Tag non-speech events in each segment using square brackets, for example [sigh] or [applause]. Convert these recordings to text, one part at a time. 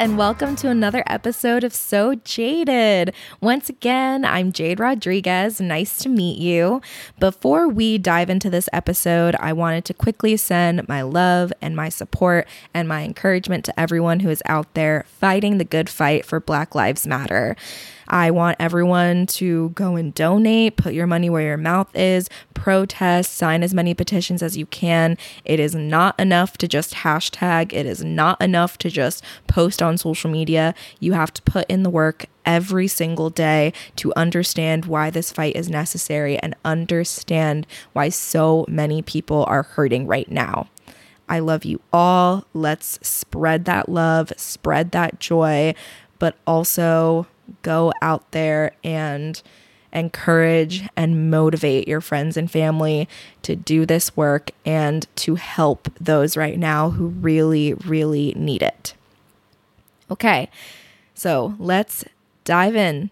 and welcome to another episode of So Jaded. Once again, I'm Jade Rodriguez. Nice to meet you. Before we dive into this episode, I wanted to quickly send my love and my support and my encouragement to everyone who is out there fighting the good fight for Black Lives Matter. I want everyone to go and donate, put your money where your mouth is, protest, sign as many petitions as you can. It is not enough to just hashtag, it is not enough to just post on social media. You have to put in the work every single day to understand why this fight is necessary and understand why so many people are hurting right now. I love you all. Let's spread that love, spread that joy, but also go out there and encourage and motivate your friends and family to do this work and to help those right now who really, really need it. Okay, so let's dive in.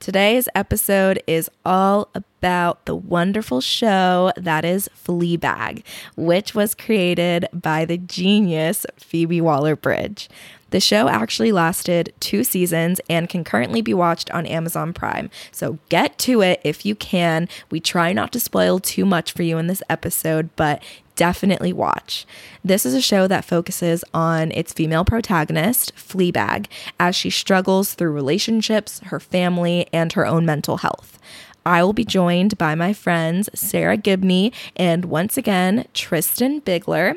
Today's episode is all about the wonderful show that is Fleabag, which was created by the genius Phoebe Waller Bridge. The show actually lasted two seasons and can currently be watched on Amazon Prime. So get to it if you can. We try not to spoil too much for you in this episode, but definitely watch. This is a show that focuses on its female protagonist, Fleabag, as she struggles through relationships, her family, and her own mental health. I will be joined by my friends Sarah Gibney and once again Tristan Bigler.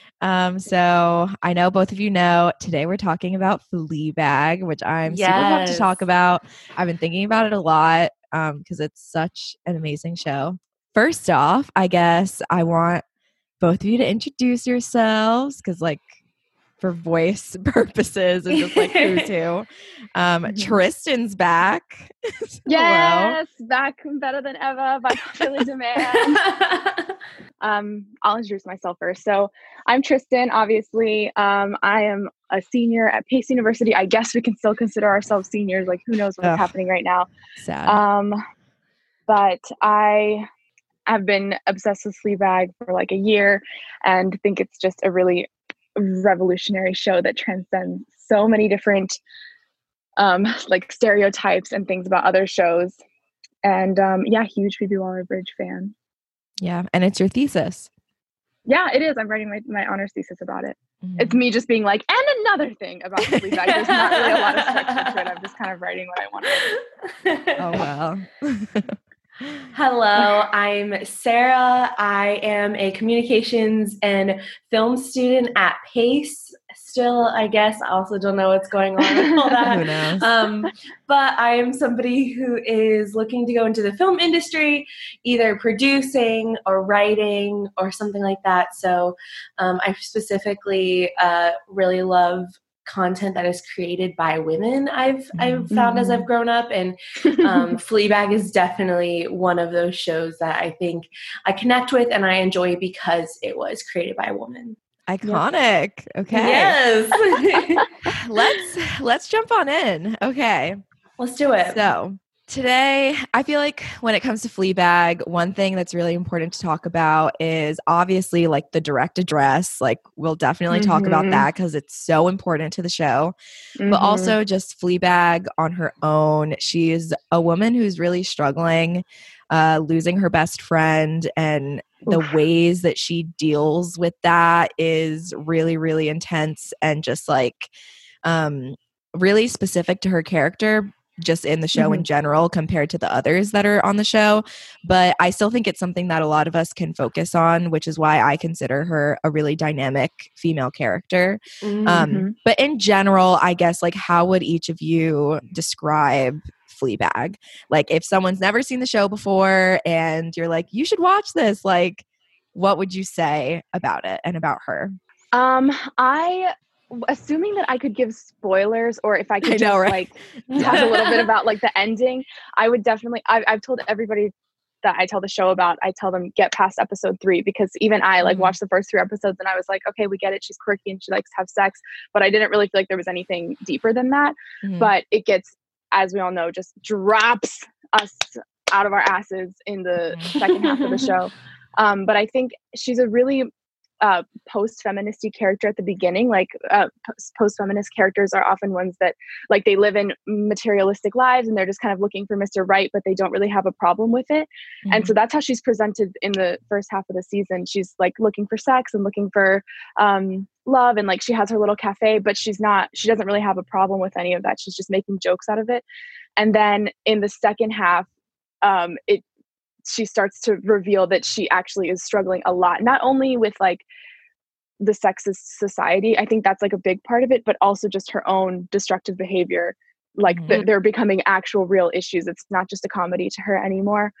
Um, so I know both of you know today we're talking about Fleabag, which I'm yes. super pumped to talk about. I've been thinking about it a lot because um, it's such an amazing show. First off, I guess I want both of you to introduce yourselves because, like, for voice [laughs] purposes and just like who's who. [laughs] Um, mm-hmm. Tristan's back. [laughs] yes, back better than ever by popular demand. um, I'll introduce myself first. So I'm Tristan. Obviously, um, I am a senior at Pace University. I guess we can still consider ourselves seniors. Like, who knows what's Ugh, happening right now? Sad. Um, but I have been obsessed with Fleabag for like a year, and think it's just a really revolutionary show that transcends so many different um, like stereotypes and things about other shows. And um, yeah, huge Phoebe Waller-Bridge fan. Yeah, and it's your thesis. Yeah, it is. I'm writing my, my honors thesis about it. Mm-hmm. It's me just being like, and another thing about the Fleabag. There's not really a lot of structure to it. I'm just kind of writing what I want to. [laughs] oh wow. [laughs] Hello, I'm Sarah. I am a communications and film student at Pace. Still, I guess. I also don't know what's going on with all that. [laughs] Um, but I am somebody who is looking to go into the film industry, either producing or writing or something like that. So um, I specifically uh, really love content that is created by women I've I've found as I've mm-hmm. grown up and um, [laughs] Fleabag is definitely one of those shows that I think I connect with and I enjoy because it was created by a woman. Iconic. Okay. Yes. [laughs] [laughs] let's let's jump on in. Okay. Let's do it. So, Today, I feel like when it comes to Fleabag, one thing that's really important to talk about is obviously like the direct address. Like, we'll definitely mm-hmm. talk about mm-hmm. that because it's so important to the show. Mm-hmm. But also, just Fleabag on her own. She's a woman who's really struggling, uh, losing her best friend, and the Oof. ways that she deals with that is really, really intense and just like um, really specific to her character just in the show mm-hmm. in general compared to the others that are on the show. But I still think it's something that a lot of us can focus on, which is why I consider her a really dynamic female character. Um, mm-hmm. Um, but in general, I guess, like, how would each of you describe Fleabag? Like, if someone's never seen the show before and you're like, you should watch this, like, what would you say about it and about her? Um, I assuming that I could give spoilers or if I could I know, just right? like [laughs] talk a little bit about like the ending, I would definitely I've, I've told everybody that I tell the show about, I tell them get past episode three because even I like Mhm. watched the first three episodes and I was like, okay, we get it. She's quirky and she likes to have sex, but I didn't really feel like there was anything deeper than that. Mhm. But it gets, as we all know, just drops us out of our asses in the Mhm. second half of the show. [laughs] Um, but I think she's a really uh, post-feministy character at the beginning. Like uh, post-feminist characters are often ones that like they live in materialistic lives and they're just kind of looking for Mr. Right, but they don't really have a problem with it. And so that's how she's presented in the first half of the season. She's like looking for sex and looking for um, love, and like she has her little cafe, but she's not. She doesn't really have a problem with any of that. She's just making jokes out of it. And then in the second half, um, it she starts to reveal that she actually is struggling a lot, not only with like the sexist society. I think that's like a big part of it, but also just her own destructive behavior. Like th- Mhm. they're becoming actual real issues. It's not just a comedy to her anymore.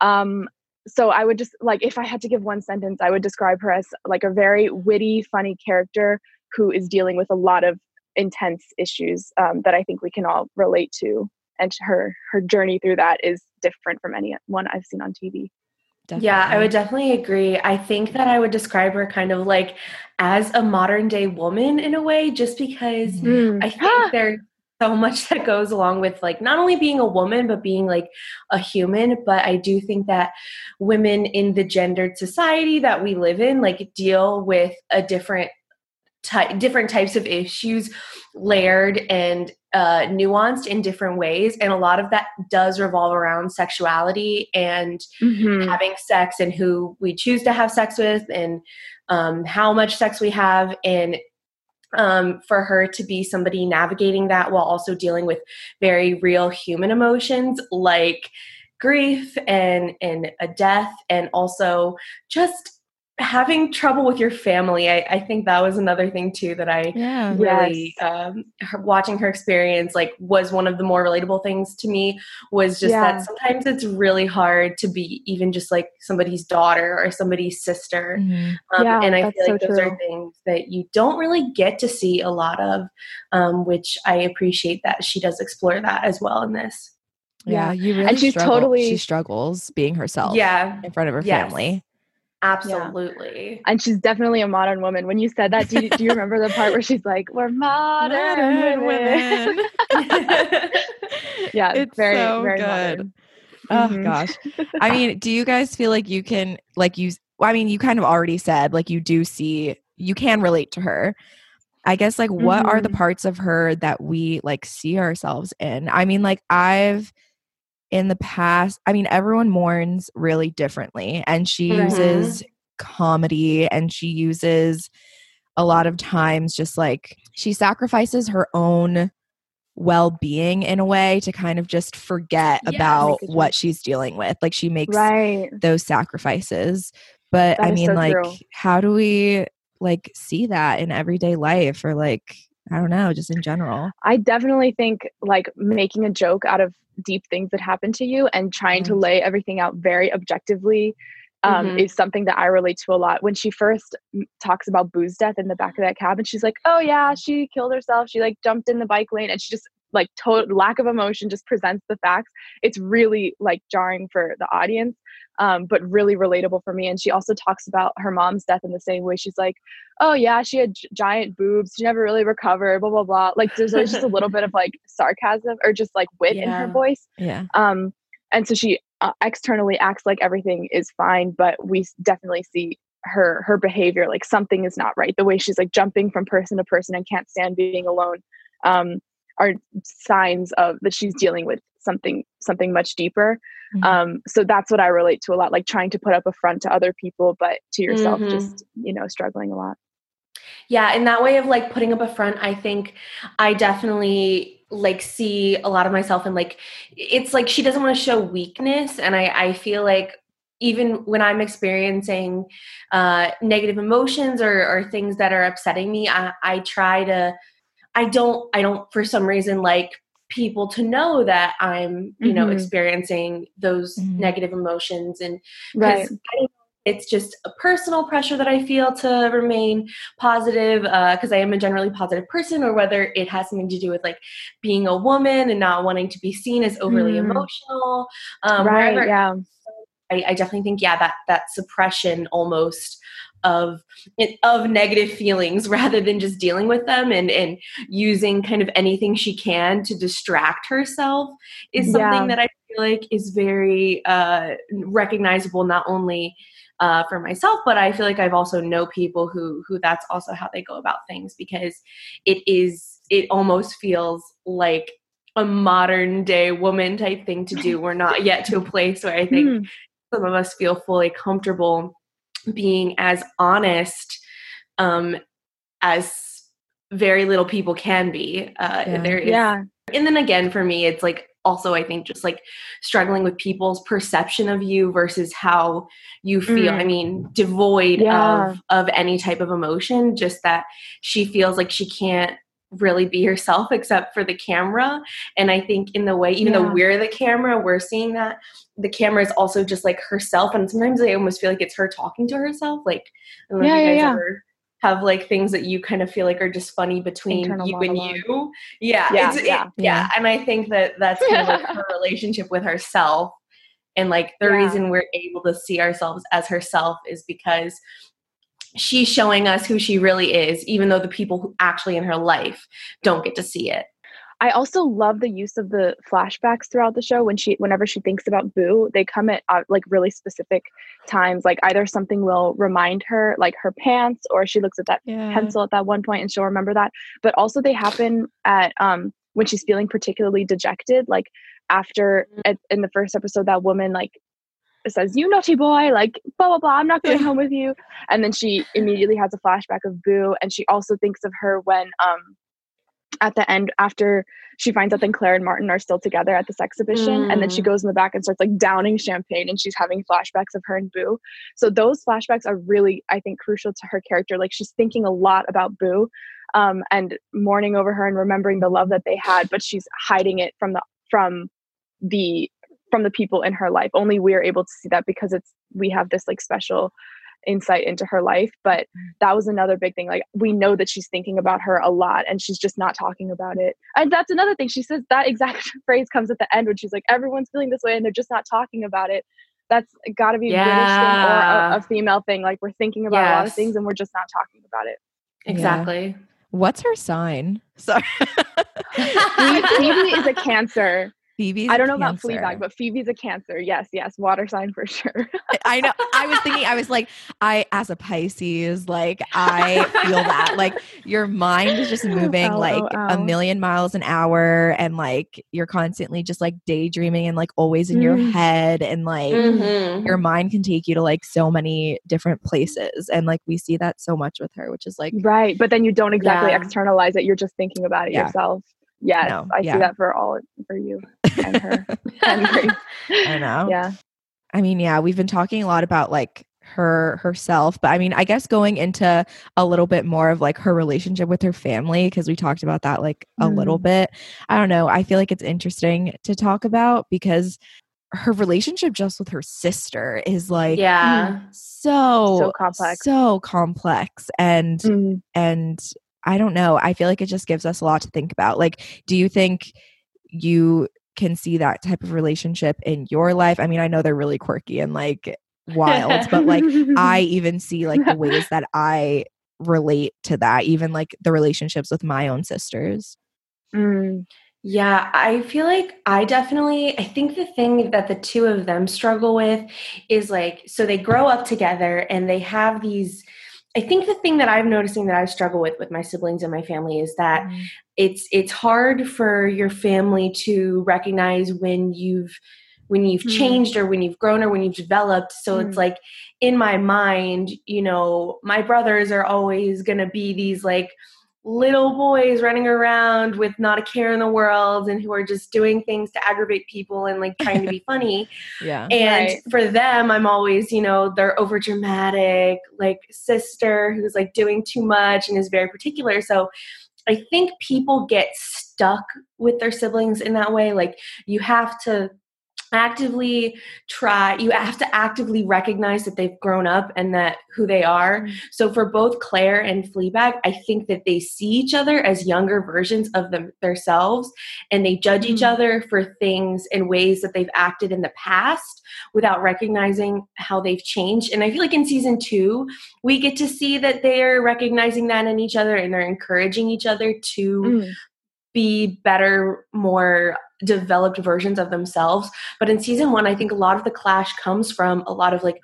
Um, so I would just like if I had to give one sentence, I would describe her as like a very witty, funny character who is dealing with a lot of intense issues um, that I think we can all relate to. And her her journey through that is different from any one I've seen on TV. Yeah, I would definitely agree. I think that I would describe her kind of like as a modern day woman in a way, just because Mhm. I think [gasps] there's so much that goes along with like not only being a woman, but being like a human. But I do think that women in the gendered society that we live in like deal with a different type different types of issues layered and uh, nuanced in different ways and a lot of that does revolve around sexuality and Mhm. having sex and who we choose to have sex with and um, how much sex we have and um, for her to be somebody navigating that while also dealing with very real human emotions like grief and and a death and also just having trouble with your family i, I think that was another thing too that i Yeah. really um, her, watching her experience like was one of the more relatable things to me was just Yeah. that sometimes it's really hard to be even just like somebody's daughter or somebody's sister Mhm. um, Yeah, and i feel like so those true. are things that you don't really get to see a lot of um, which i appreciate that she does explore that as well in this Yeah, Yeah. you really and she's struggle. totally- she struggles being herself yeah in front of her Yes. family. Absolutely And she's definitely a modern woman. When you said that, do you, do you remember the part where she's like, "We're modern, women"? [laughs] yeah, it's very, so very good. modern. Oh Mhm. gosh. [laughs] I mean, do you guys feel like you can like you I mean, you kind of already said like you do see you can relate to her. I guess like what are the Mhm. parts of her that we like see ourselves in? I mean, like I've in the past, I mean, everyone mourns really differently and she Right. uses comedy and she uses a lot of times just like she sacrifices her own well-being in a way to kind of just forget Yeah, about what she's dealing with like she makes Right. those sacrifices but That i mean so like true. how do we like see that in everyday life or like i don't know just in general I definitely think like making a joke out of deep things that happen to you and trying to Mhm. lay everything out very objectively um, Mhm. is something that I relate to a lot. When she first talks about Boo's death in the back of that cabin, she's like, "Oh yeah, she killed herself. She like jumped in the bike lane," and she just like total lack of emotion just presents the facts. It's really like jarring for the audience, um, but really relatable for me. And she also talks about her mom's death in the same way. She's like, "Oh yeah, she had gi- giant boobs. She never really recovered." Blah blah blah. Like there's always just a little bit of like sarcasm or just like wit in her voice. yeah Um, and so she uh, externally acts like everything is fine, but we definitely see her her behavior like something is not right. The way she's like jumping from person to person and can't stand being alone um, are signs of that she's dealing with something something much deeper. Mhm. Um, so that's what I relate to a lot, like trying to put up a front to other people, but to yourself, Mhm. just you know, struggling a lot. Yeah, in that way of like putting up a front, I think I definitely like see a lot of myself in like it's like she doesn't want to show weakness and I I feel like even when I'm experiencing uh negative emotions or or things that are upsetting me, I I try to I don't I don't for some reason like people to know that I'm, you know, Mhm. experiencing those Mhm. negative emotions and Right. I it's just a personal pressure that I feel to remain positive because I am a generally positive person, or whether it has something to do with like being a woman and not wanting to be seen as overly Mm. emotional. Um, right. wherever Yeah. I, I definitely think yeah that that suppression almost of of negative feelings [laughs] rather than just dealing with them and and using kind of anything she can to distract herself is something yeah. that I feel like is very uh, recognizable not only uh, for myself, but I feel like I've also know people who who that's also how they go about things because it is it almost feels like a modern day woman type thing to do. We're not yet to a place where I think mm. some of us feel fully comfortable being as honest um, as very little people can be. Uh, yeah. There is, yeah. And then again, for me, it's like also I think just like struggling with people's perception of you versus how you feel. Mm. I mean, devoid yeah. of of any type of emotion. Just that she feels like she can't really be herself except for the camera. And i think in the way even yeah. though we're the camera we're seeing that the camera is also just like herself. And sometimes i almost feel like it's her talking to herself. Like i don't know yeah, if you guys yeah, ever have like things that you kind of feel like are just funny between Internal you monologue. and you. Yeah yeah, yeah. It, yeah yeah. and i think that that's kind of like her [laughs] relationship with herself. And like the reason we're able to see ourselves as herself is because she's showing us who she really is, even though the people who actually in her life don't get to see it. I also love the use of the flashbacks throughout the show. When she, whenever she thinks about Boo, they come at uh, like really specific times. Like either something will remind her, like her pants, or she looks at that yeah. pencil at that one point and she'll remember that. But also they happen at um when she's feeling particularly dejected, like after mm-hmm. at, in the first episode, that woman like says, You naughty boy, like, blah, blah, blah, I'm not going home with you. And then she immediately has a flashback of Boo. And she also thinks of her when, um, at the end, after she finds out that Claire and Martin are still together at this exhibition, mm. and then she mm. goes in the back and starts like downing champagne, and she's having flashbacks of her and Boo. So those flashbacks are really, I think, crucial to her character. Like she's thinking a lot about Boo, um, and mourning over her and remembering the love that they had, but she's hiding it from the from the from the people in her life. Only we're able to see that because it's we have this like special insight into her life. But mm. that was another big thing. Like we know that she's thinking about her a lot and she's just not talking about it. And that's another thing. She says that exact [laughs] phrase comes at the end when she's like, everyone's feeling this way and they're just not talking about it. That's got to be yeah. Thing or a, a, female thing. Like we're thinking about yes. a lot of things and we're just not talking about it. Exactly. Yeah. What's her sign? [laughs] Sorry. Phoebe is a [laughs] cancer. Phoebe's I don't know about Fleabag, but Phoebe's a cancer. Yes, yes, water sign for [laughs] sure. I know. I was thinking, I was like, I as a Pisces, like I feel that. Like your mind is just moving like a million miles an hour and like you're constantly just like daydreaming and like always in mm. your head and like mm-hmm. your mind can take you to like so many different places. And like we see that so much with her, which is like Right. But then you don't exactly yeah. externalize it. You're just thinking about it yeah. yourself. Yes, no, I yeah. see that for all for you and her and [laughs] I know. Yeah. I mean, yeah, we've been talking a lot about like her herself, but I mean, I guess going into a little bit more of like her relationship with her family because we talked about that like a mm. little bit. I don't know. I feel like it's interesting to talk about because her relationship just with her sister is like yeah so so complex so complex and mm. and I don't know. I feel like it just gives us a lot to think about. Like, do you think you can see that type of relationship in your life? I mean, I know they're really quirky and like wild, but like I [laughs] even see like the ways that I relate to that, even like the relationships with my own sisters. Mm. Yeah, I feel like I definitely, I think the thing that the two of them struggle with is like, so they grow up together and they have these I think the thing that I'm noticing that I struggle with with my siblings and my family is that mm-hmm. it's it's hard for your family to recognize when you've when you've mm-hmm. changed or when you've grown or when you've developed. So mm-hmm. it's like in my mind, you know, my brothers are always going to be these like little boys running around with not a care in the world and who are just doing things to aggravate people and like trying to be [laughs] funny. Yeah. And right. for them, I'm always, you know, they're over dramatic, like sister who's like doing too much and is very particular. So I think people get stuck with their siblings in that way. Like you have to actively try you have to actively recognize that they've grown up and that who they are Mm. so for both claire and fleabag i think that they see each other as younger versions of them themselves and they judge each Mm. other for things and ways that they've acted in the past without recognizing how they've changed and i feel like in season two we get to see that they're recognizing that in each other and they're encouraging each other to Mm. be better, more developed versions of themselves. But in season one, I think a lot of the clash comes from a lot of like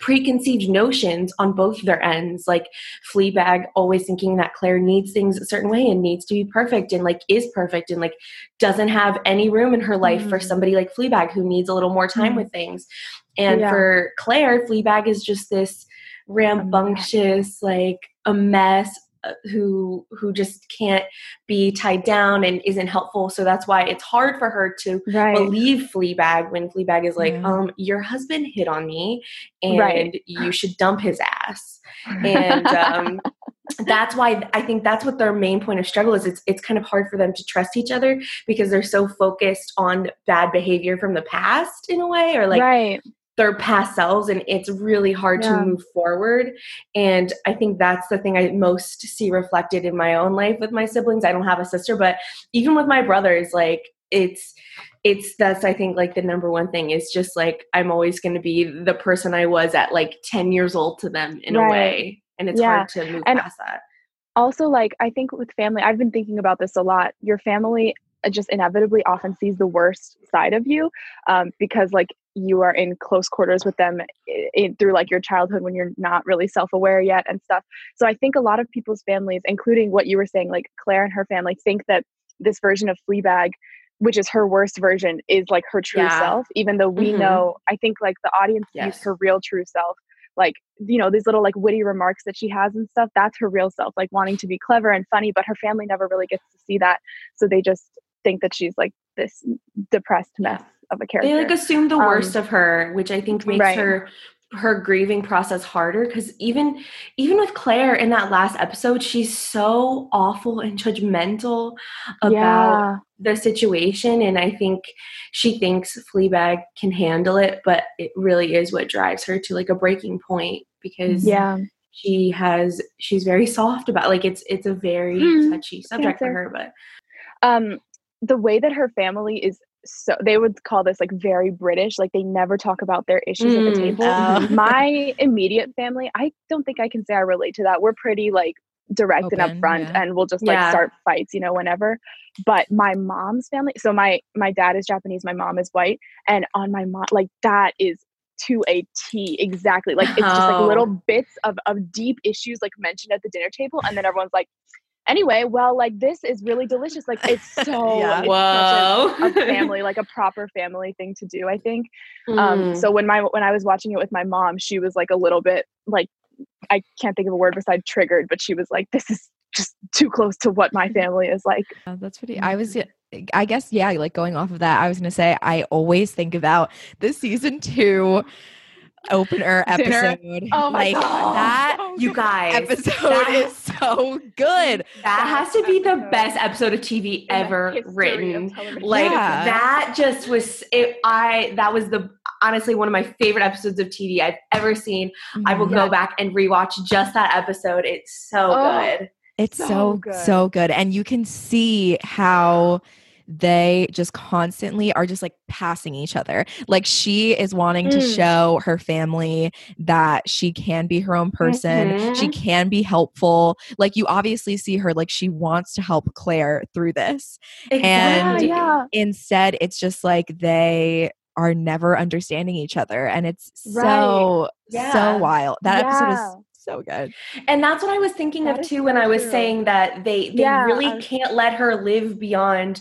preconceived notions on both their ends like fleabag always thinking that claire needs things a certain way and needs to be perfect and like is perfect and like doesn't have any room in her life for Mhm. somebody like fleabag who needs a little more time Mhm. with things and Yeah. for claire fleabag is just this rambunctious like a mess who who just can't be tied down and isn't helpful so that's why it's hard for her to Right. believe Fleabag when Fleabag is like, Yeah. um, your husband hit on me and Right. you should dump his ass. And [laughs] um, that's why I think that's what their main point of struggle is. It's it's kind of hard for them to trust each other because they're so focused on bad behavior from the past in a way, or like right. Their past selves and it's really hard Yeah. to move forward. And i think that's the thing i most see reflected in my own life with my siblings. I don't have a sister but even with my brothers like it's it's that's i think like the number one thing is just like i'm always going to be the person i was at like 10 years old to them in a way. And it's Yeah. hard to move And- past that. also like i think with family i've been thinking about this a lot. Your family uh, just inevitably often sees the worst side of you um, because like you are in close quarters with them i- i- through like your childhood when you're not really self-aware yet and stuff. So i think a lot of people's families including what you were saying like claire and her family think that this version of fleabag which is her worst version is like her true Yeah. self even though we Mhm. know i think like the audience sees her real true self. Like you know these little like witty remarks that she has and stuff that's her real self like wanting to be clever and funny but her family never really gets to see that. So they just think that she's like this depressed mess of a character they like assume the Um, worst of her which i think makes right. her her grieving process harder because even even with claire in that last episode she's so awful and judgmental about yeah the situation and i think she thinks fleabag can handle it but it really is what drives her to like a breaking point because yeah she has she's very soft about like it's it's a very Hmm. touchy subject for her but um the way that her family is so they would call this like very british like they never talk about their issues at Mm, the table oh. [laughs] my immediate family i don't think i can say i relate to that we're pretty like direct Open, and upfront yeah. and we'll just like Yeah. start fights you know whenever but my mom's family so my my dad is japanese my mom is white and on my mom like that is to a t exactly like it's just like Oh. little bits of of deep issues like mentioned at the dinner table and then everyone's like anyway well like this is really delicious like it's [laughs] so Yeah. it's such a- a [laughs] family like a proper family thing to do i think um Mm. so when my when i was watching it with my mom she was like a little bit like i can't think of a word besides triggered but she was like this is just too close to what my [laughs] family is like Uh, that's pretty. I was, I guess, yeah. Like going off of that, I was gonna say I always think about the season two opener Dinner. episode. Oh my like God. that So you guys episode that- is so good. That has to be the best episode of TV in ever written. Like Yeah. that just was it I that was the honestly one of my favorite episodes of TV I've ever seen. I will Mhm. go back and rewatch just that episode. It's so Oh. good. It's So so good. so good, and you can see how they just constantly are just like passing each other. Like she is wanting to Mm. show her family that she can be her own person. She Mhm. can be helpful. Like you obviously see her like she wants to help Claire through this. yeah And- yeah Instead, it's just like they are never understanding each other and it's Right. so Yeah. so wild. That episode Yeah. is so good. And that's what I was thinking That of too when so I was saying that they they Yeah, really can't let her live beyond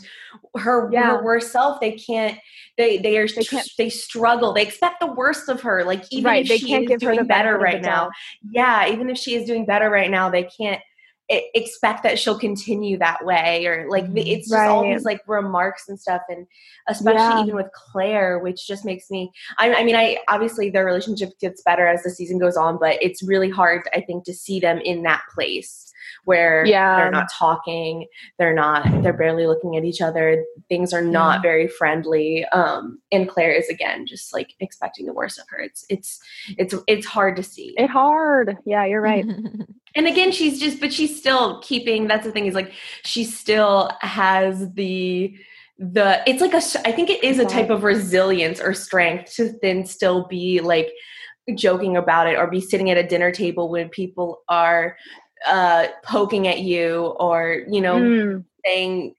her Yeah. her worst self. They can't. They they are They can't- they struggle. They expect the worst of her. Like even right if they she can't is give her doing the better right now, yeah, even if she is doing better right now, they can't expect that she'll continue that way or like it's just all Right. these like remarks and stuff and especially Yeah. even with claire which just makes me I, I mean i obviously their relationship gets better as the season goes on but it's really hard i think to see them in that place where Yeah. they're not talking they're not they're barely looking at each other things are not Yeah. very friendly um and claire is again just like expecting the worst of her it's it's it's it's hard to see It hard. Yeah, you're right. [laughs] and again she's just but she's still keeping that's the thing is like she still has the the it's like a i think it is a type of resilience or strength to then still be like joking about it or be sitting at a dinner table when people are uh poking at you or you know Mm. Saying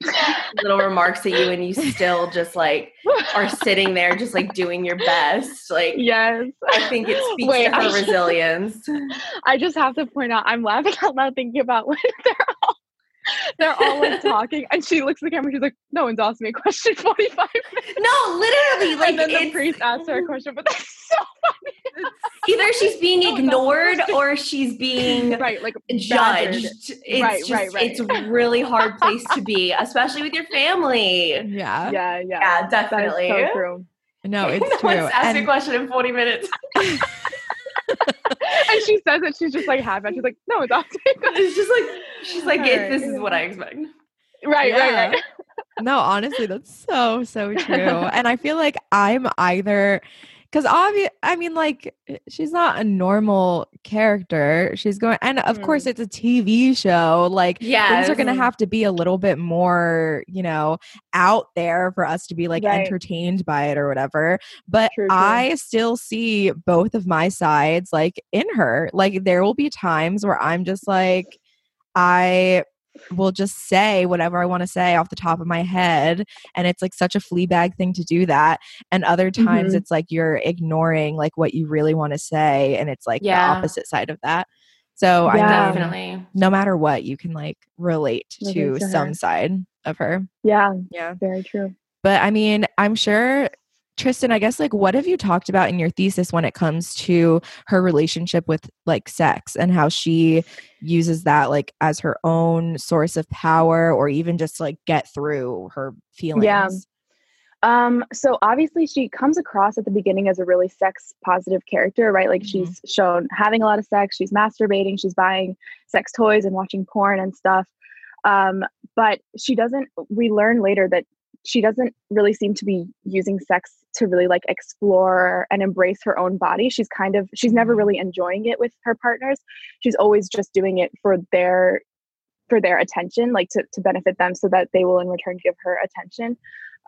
little remarks at you and you still just like are [laughs] sitting there just like doing your best like yes. i think it speaks Wait, to her I- resilience [laughs] I just have to point out, I'm laughing out loud thinking about [laughs] when they're all they're all like talking, and she looks at the camera. She's like, "No one's asked me a question." Forty five minutes, no literally like and then the priest asks her a question, but that's so funny. either she's being No, ignored interesting. or she's being [laughs] right, like judged. battered. It's Right, just right, right. it's a really hard place to be, especially with your family. yeah. Yeah, yeah, Yeah, definitely. So true. No, [laughs] it's No true. one's asked a question in 40 minutes. [laughs] [laughs] And she says it. She's just like half. And she's like, "No it's asked me." a question." It's just like she's like, Alright, "It- this is what I expect. Right, right, right. [laughs] no, honestly, that's so so true. [laughs] and I feel like I'm either because obvious. I mean, like she's not a normal character. She's going, and of Mm. course, it's a TV show. Like Yeah, things are going to have to be a little bit more, you know, out there for us to be like Right. entertained by it or whatever. But True, true. I still see both of my sides like in her. Like there will be times where I'm just like, I will just say whatever I want to say off the top of my head. And it's like such a Fleabag thing to do that. And other times Mhm. it's like you're ignoring like what you really want to say. And it's like Yeah. the opposite side of that. So I Yeah. mean, Definitely. no matter what, you can like relate Relate to, to some side of her. Yeah, Yeah. very true. But I mean, I'm sure Tristan, I guess like what have you talked about in your thesis when it comes to her relationship with like sex and how she uses that like as her own source of power or even just like get through her feelings? Yeah. Um, so obviously she comes across at the beginning as a really sex positive character, right? Like Mhm. she's shown having a lot of sex, she's masturbating, she's buying sex toys and watching porn and stuff. Um, but she doesn't we learn later that she doesn't really seem to be using sex to really like explore and embrace her own body. She's kind of she's never really enjoying it with her partners. She's always just doing it for their for their attention, like to, to benefit them so that they will in return give her attention.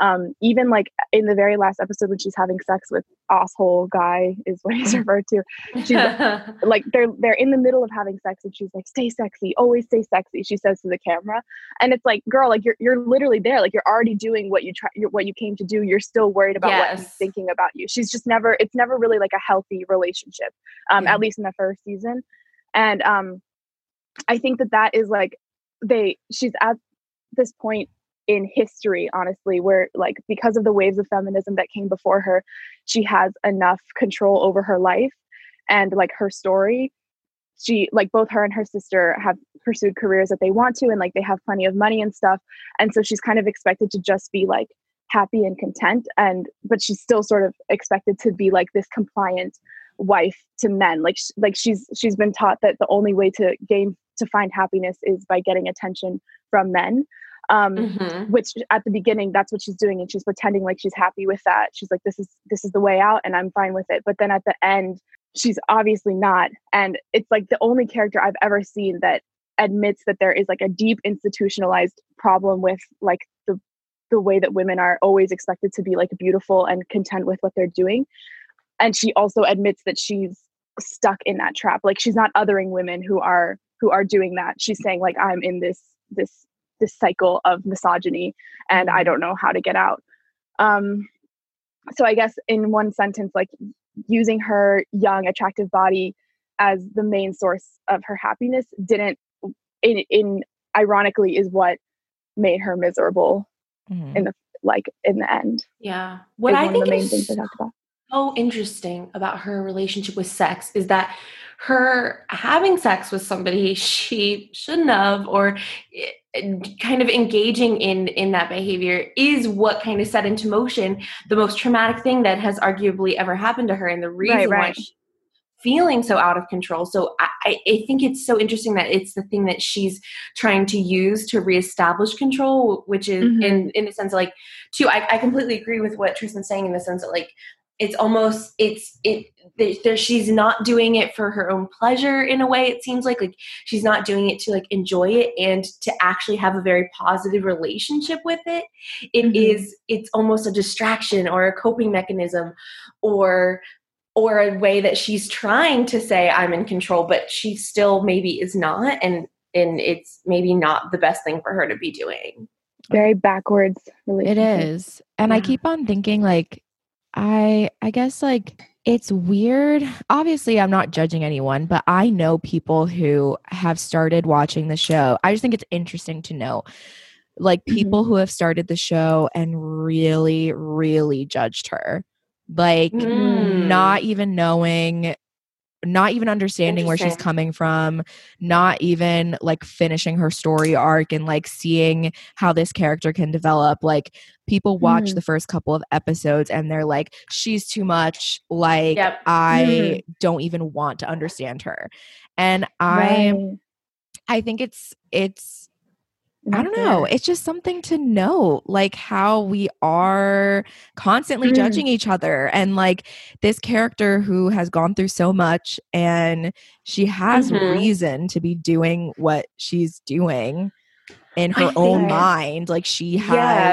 Um, even like in the very last episode when she's having sex with asshole guy is what he's [laughs] referred to. She's [laughs] like they're they're in the middle of having sex and she's like, stay sexy, always stay sexy, she says to the camera. And it's like, girl, like you're you're literally there, like you're already doing what you try what you came to do. You're still worried about what he's Yes. thinking about you. She's just never it's never really like a healthy relationship. Um, at least in the first season. And um I think that that is like they she's at this point in history honestly where like because of the waves of feminism that came before her she has enough control over her life and like her story. She like both her and her sister have pursued careers that they want to and like they have plenty of money and stuff. And so she's kind of expected to just be like happy and content and but she's still sort of expected to be like this compliant wife to men. Like sh- like she's she's been taught that the only way to gain to find happiness is by getting attention from men um Mhm. which at the beginning that's what she's doing and she's pretending like she's happy with that. She's like this is this is the way out and i'm fine with it. But then at the end she's obviously not. And it's like the only character i've ever seen that admits that there is like a deep institutionalized problem with like the the way that women are always expected to be like beautiful and content with what they're doing. And she also admits that she's stuck in that trap. Like she's not othering women who are who are doing that she's saying like i'm in this this this cycle of misogyny and i don't know how to get out um so i guess in one sentence like using her young attractive body as the main source of her happiness didn't in in ironically is what made her miserable Mhm. in the like in the end Yeah. What is I one think of the main is things i talked about so interesting about her relationship with sex is that her having sex with somebody [laughs] she shouldn't have or eh, kind of engaging in in that behavior is what kind of set into motion the most traumatic thing that has arguably ever happened to her and the reason Right, why right. she's feeling so out of control so I, I think it's so interesting that it's the thing that she's trying to use to reestablish control which is Mhm. in in the sense of like too I, I completely agree with what tristan's saying in the sense that like it's almost it's it there, there she's not doing it for her own pleasure in a way it seems like like she's not doing it to like enjoy it and to actually have a very positive relationship with it It is Mhm. it's almost a distraction or a coping mechanism or or a way that she's trying to say i'm in control but she still maybe is not and and it's maybe not the best thing for her to be doing Very backwards It relationship. is. And I keep on thinking like I I guess like it's weird. Obviously, I'm not judging anyone, but I know people who have started watching the show. I just think it's interesting to know like Mhm. people who have started the show and really really judged her. Like Mm. not even knowing not even understanding where she's coming from not even like finishing her story arc and like seeing how this character can develop like people watch Mhm. the first couple of episodes and they're like she's too much like Yep. i don't even want to understand her and i Right. i think it's it's I don't know. fair. It's just something to know, like how we are constantly Mm. judging each other. And like this character who has gone through so much and she has Mhm. reason to be doing what she's doing in her I own mind. Like she Yeah.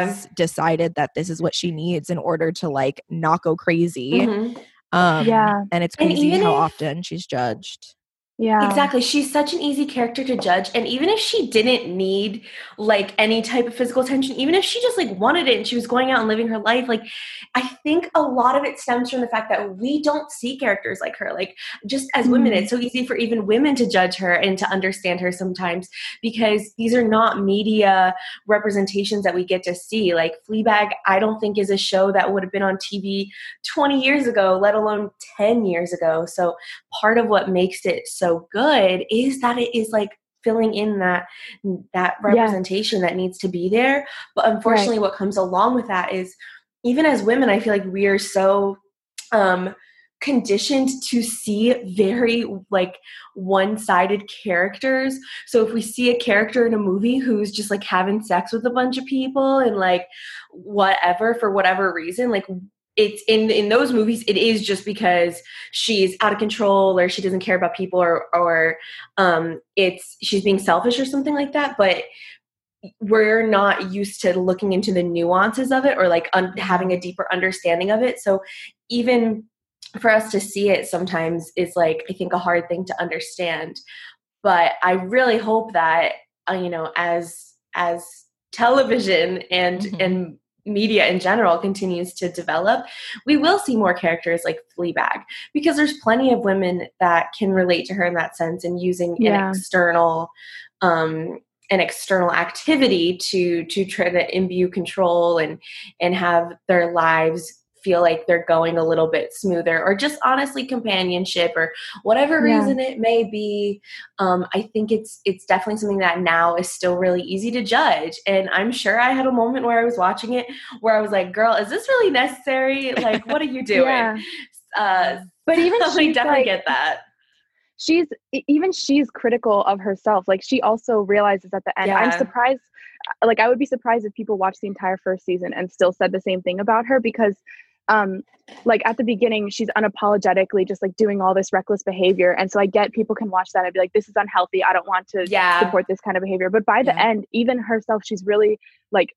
has decided that this is what she needs in order to like not go crazy. Mhm. Um, Yeah. And it's crazy even how if- often she's judged. Yeah. Exactly. She's such an easy character to judge. And even if she didn't need like any type of physical attention, even if she just like wanted it and she was going out and living her life, like I think a lot of it stems from the fact that we don't see characters like her. Like just as women, Mm. it's so easy for even women to judge her and to understand her sometimes because these are not media representations that we get to see. Like Fleabag, I don't think is a show that would have been on TV 20 years ago, let alone 10 years ago. So part of what makes it so good is that it is like filling in that that Yeah. representation that needs to be there. But unfortunately what comes along with that is even as women i feel like we are so um conditioned to see very like one-sided characters. So if we see a character in a movie who's just like having sex with a bunch of people and like whatever for whatever reason like it's in in those movies it is just because she's out of control or she doesn't care about people or or um it's she's being selfish or something like that but we're not used to looking into the nuances of it or like un- having a deeper understanding of it so even for us to see it sometimes is like i think a hard thing to understand but i really hope that uh, you know as as television and Mhm. and media in general continues to develop we will see more characters like fleabag because there's plenty of women that can relate to her in that sense and using Yeah. an external um an external activity to to try to imbue control and and have their lives feel like they're going a little bit smoother or just honestly companionship or whatever Yeah. reason it may be um, i think it's it's definitely something that now is still really easy to judge. And i'm sure i had a moment where i was watching it where i was like girl is this really necessary? Like what are you [laughs] doing? Yeah. uh, But even [laughs] I she's definitely like, get that. she's even she's critical of herself. Like she also realizes at the end i'm surprised like i would be surprised if people watched the entire first season and still said the same thing about her because um like at the beginning she's unapologetically just like doing all this reckless behavior. And so i get people can watch that and be like this is unhealthy. I don't want to yeah. support this kind of behavior. But by the Yeah. end even herself she's really like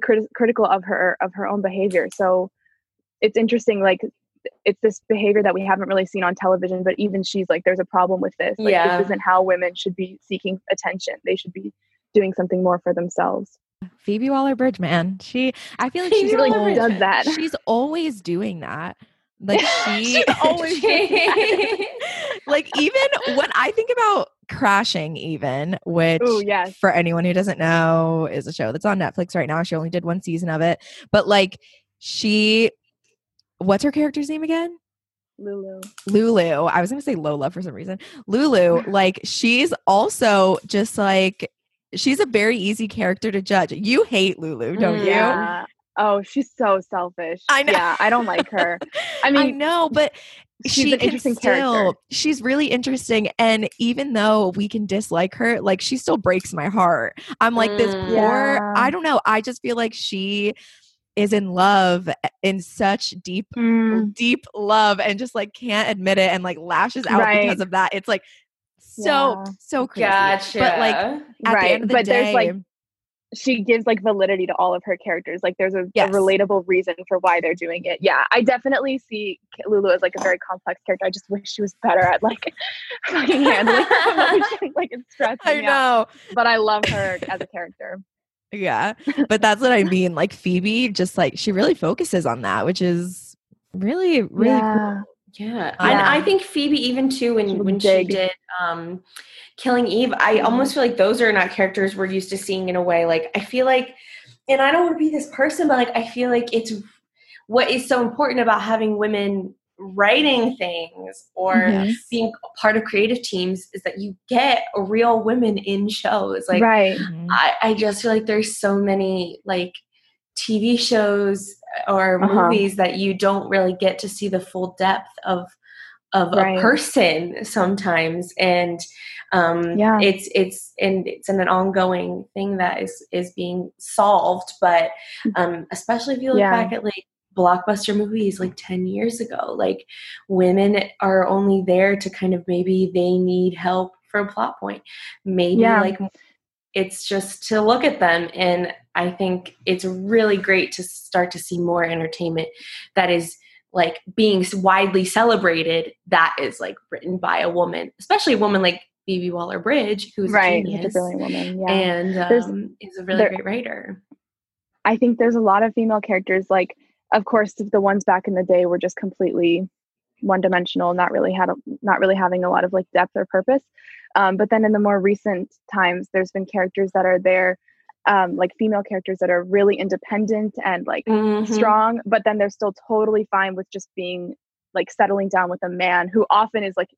criti- critical of her of her own behavior. So it's interesting like it's this behavior that we haven't really seen on television but even she's like there's a problem with this. Like Yeah. this isn't how women should be seeking attention. They should be doing something more for themselves Phoebe Waller Bridge, man. She I feel like she's she like always, does that she's always doing that. [laughs] Like she She's always doing [laughs] that. like even when I think about crashing even, which oh yes for anyone who doesn't know is a show that's on Netflix right now. She only did one season of it. But like she what's her character's name again? Lulu. Lulu, I was going to say Lola for some reason. Lulu, [laughs] like she's also just like she's a very easy character to judge. You hate Lulu, don't Mm. you? Oh, she's so selfish. I know. Yeah, I don't like her. I [laughs] mean, I know, but she's she an can interesting still, character. She's really interesting, and even though we can dislike her, like she still breaks my heart. I'm like this Mm. poor. Yeah. I don't know. I just feel like she is in love in such deep Mm, deep love and just like can't admit it and like lashes out Right. because of that. It's like so Yeah. so crazy. Gotcha. But like the right. of the but day, there's like she gives like validity to all of her characters. Like there's a, Yes. a relatable reason for why they're doing it. Yeah, I definitely see Lulu as like a very complex character. I just wish she was better at like [laughs] fucking handling [laughs] emotions. Like it's [laughs] stressing I me out. know. But I love her as a character. Yeah. But that's what I mean. Like Phoebe just like she really focuses on that, which is really, really cool. Yeah. Yeah. And I think Phoebe even too when when she did um Killing Eve, I Mhm. almost feel like those are not characters we're used to seeing in a way. Like I feel like and I don't want to be this person, but like I feel like it's what is so important about having women writing things or Mhm. being part of creative teams is that you get real women in shows. Like right. I, I just feel like there's so many like TV shows or Uh-huh. movies that you don't really get to see the full depth of of Right. a person sometimes and um Yeah. it's it's and it's an ongoing thing that is is being solved but um especially if you look Yeah. back at like blockbuster movies like 10 years ago like women are only there to kind of maybe they need help for a plot point maybe Yeah. like it's just to look at them and i think it's really great to start to see more entertainment that is like being widely celebrated that is like written by a woman especially a woman like phoebe waller-bridge who's Right. a She's a brilliant woman. Yeah. and um, is a really there- great writer I think there's a lot of female characters. Like, of course, the ones back in the day were just completely one dimensional, not really had a, not really having a lot of like depth or purpose. Um, but then in the more recent times, there's been characters that are there, um, like female characters that are really independent and like Mhm. strong, but then they're still totally fine with just being like settling down with a man who often is like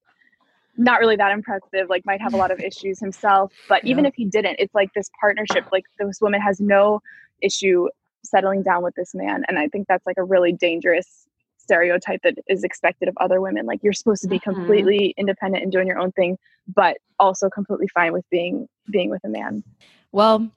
not really that impressive, like might have a lot of issues himself. But even if he didn't, it's like this partnership, like this woman has no issue settling down with this man. And I think that's like a really dangerous stereotype that is expected of other women. Like you're supposed to be Mhm. completely independent and doing your own thing, but also completely fine with being being with a man. Well,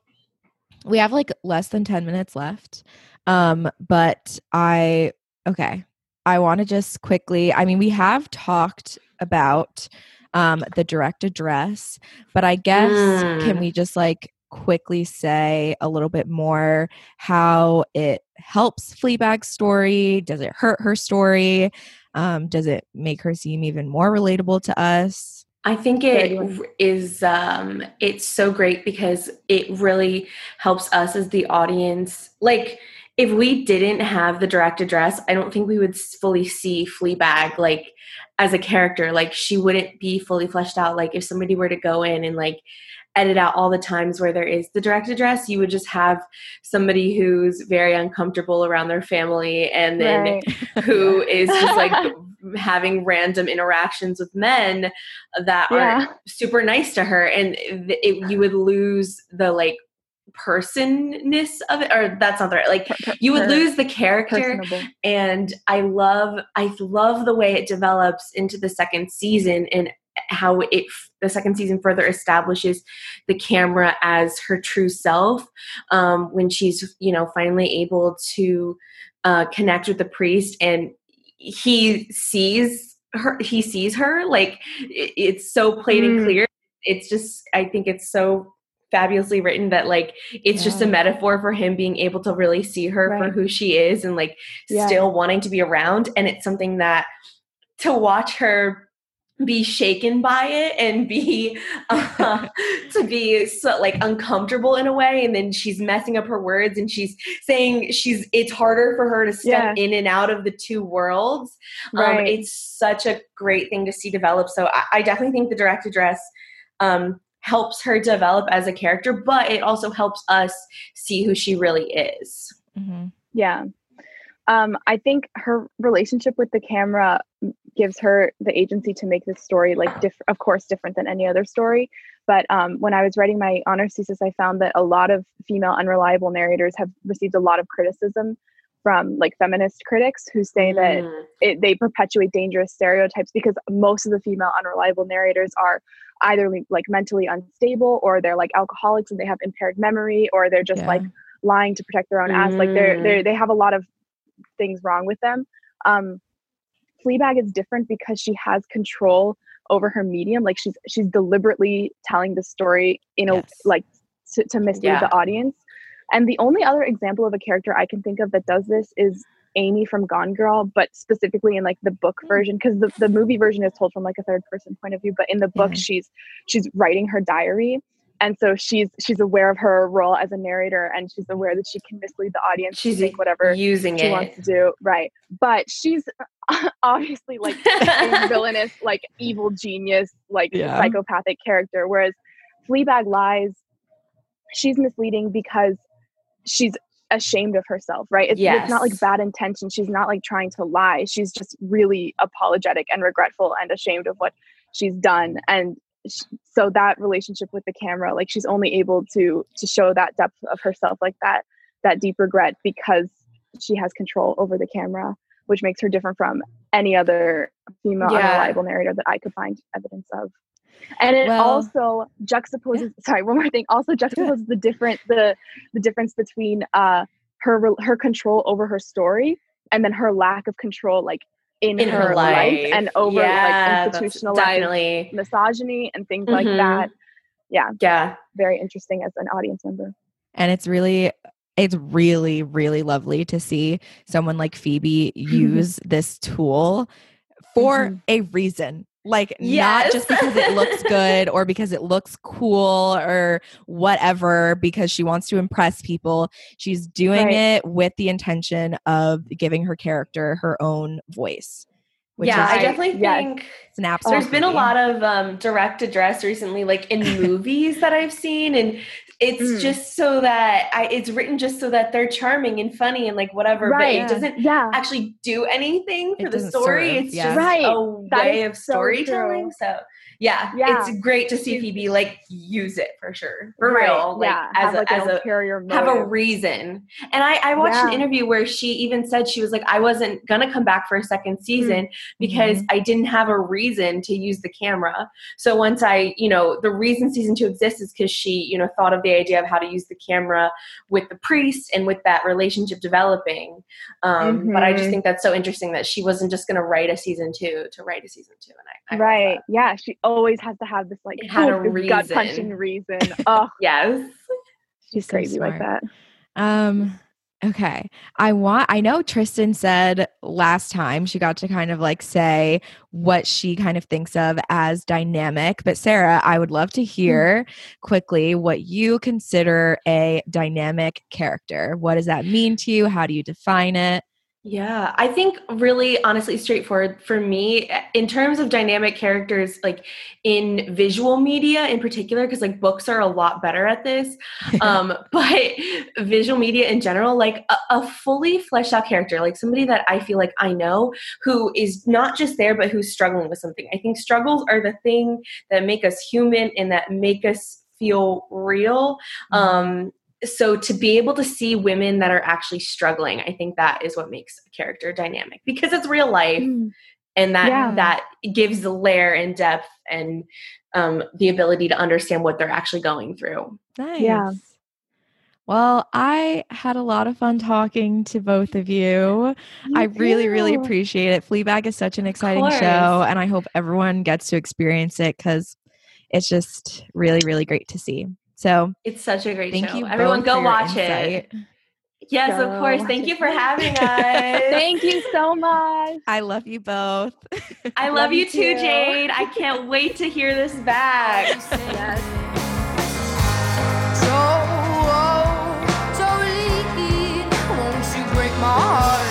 we have like less than 10 minutes left. Um, but I okay. I want to just quickly, I mean, we have talked about um the direct address, but I guess can Mm. we just like quickly say a little bit more how it helps Fleabag's story? Does it hurt her story? Um, does it make her seem even more relatable to us? I think it you want- r- is um it's so great because it really helps us as the audience. Like if we didn't have the direct address, I don't think we would fully see Fleabag like as a character. Like she wouldn't be fully fleshed out. Like if somebody were to go in and like edit out all the times where there is the direct address, you would just have somebody who's very uncomfortable around their family and then Right. [laughs] who is just like having random interactions with men that Yeah. aren't super nice to her and th- it, you would lose the like personness of it or that's not the right like you would lose the character personable. and i love i love the way it develops into the second season and how it the second season further establishes the camera as her true self um, when she's you know finally able to uh, connect with the priest and he sees her he sees her like it- it's so and Mm. clear it's just i think it's so fabulously written that like it's just a metaphor for him being able to really see her for who she is and like Yeah. still wanting to be around and it's something that to watch her be shaken by it and be [laughs] uh, to be so like uncomfortable in a way and then she's messing up her words and she's saying she's it's harder for her to step Yeah. in and out of the two worlds um, it's such a great thing to see develop so I, I definitely think the direct address um, helps her develop as a character but it also helps us see who she really is Mhm. Yeah. Um, I think her relationship with the camera gives her the agency to make this story like diff- of course different than any other story but um, when i was writing my honors thesis i found that a lot of female unreliable narrators have received a lot of criticism from like feminist critics who say that Mm. it, they perpetuate dangerous stereotypes because most of the female unreliable narrators are either like mentally unstable or they're like alcoholics and they have impaired memory or they're just Yeah. like lying to protect their own ass like they're Mm. they they have a lot of things wrong with them um fleabag is different because she has control over her medium like she's she's deliberately telling the story in a Yes. like to, to mislead Yeah. the audience and the only other example of a character i can think of that does this is amy from gone girl but specifically in like the book Hmm. version because the, the movie version is told from like a third person point of view but in the book Yeah. she's she's writing her diary and so she's she's aware of her role as a narrator and she's mm-hmm. aware that she can mislead the audience She's to make whatever using she it. wants to do right. But she's [laughs] obviously like a [laughs] villainous like evil genius like Yeah. psychopathic character whereas fleabag lies. She's misleading because she's ashamed of herself right. It's, it's not like bad intention. She's not like trying to lie. She's just really apologetic and regretful and ashamed of what she's done. And sh- so that relationship with the camera like she's only able to to show that depth of herself like that that deep regret because she has control over the camera which makes her different from any other female Yeah. unreliable narrator that i could find evidence of. And it Well, also juxtaposes sorry one more thing also juxtaposes the different the the difference between uh her her control over her story and then her lack of control like in, in her, life. and over yeah, like that's institutionalized definitely. misogyny and things like Mhm. that Yeah. Yeah. Very interesting as an audience member and it's really it's really really lovely to see someone like phoebe [laughs] use this tool for Mhm. a reason like not just because it looks [laughs] good or because it looks cool or whatever because she wants to impress people she's doing Right. it with the intention of giving her character her own voice which yeah, is I definitely Yes. think it's an absolute there's been a lot of um, direct address recently, like in [laughs] movies that I've seen, and it's Mm. just so that I, it's written just so that they're charming and funny and like whatever, Right. but it doesn't yeah actually do anything for It the story. serve, it's yeah. just Right. a way of storytelling. true. So yeah, Yeah. it's great to see Phoebe like use it for sure, for Right, real. Like yeah as have a, like as a have a reason. And I, I watched an interview where she even said she was like, I wasn't gonna come back for a second season because I didn't have a reason to use the camera. So once I, you know, the reason season two exists is because she, you know, thought of the idea of how to use the camera with the priest and with that relationship developing. Um, But I just Mhm. think that's so interesting that she wasn't just gonna write a season two to write a season two. And I, I right yeah she always has to have this like It had a reason. gut punching reason [laughs] oh Yes. she's so crazy like that Um okay. I want I know Tristan said last time she got to kind of like say what she kind of thinks of as dynamic, but Sarah, I would love to mm. hear quickly what you consider a dynamic character. What does that mean to you? How do you define it? Yeah, I think really honestly straightforward for me eh, in terms of dynamic characters like in visual media in particular because like books are a lot better at this. [laughs] Um [laughs] but visual media in general like a, a fully fleshed out character like somebody that I feel like I know who is not just there but who's struggling with something. I think struggles are the thing that make us human and that make us feel real. Um so to be able to see women that are actually struggling i think that is what makes a character dynamic because it's real life Mm. and that Yeah. that gives the layer and depth and um, the ability to understand what they're actually going through Nice. Yeah. Well, I had a lot of fun talking to both of you. I really, really appreciate it. Fleabag is such an exciting show, and I hope everyone gets to experience it because it's just really, really great to see. So it's such a great thank show. You Everyone go watch insight. it. Yes, go of course. Thank you for having [laughs] us. Thank you so much. I love you both. I [laughs] love, love you too, Jade. I can't wait to hear this back. [laughs] So, oh, won't you break my heart?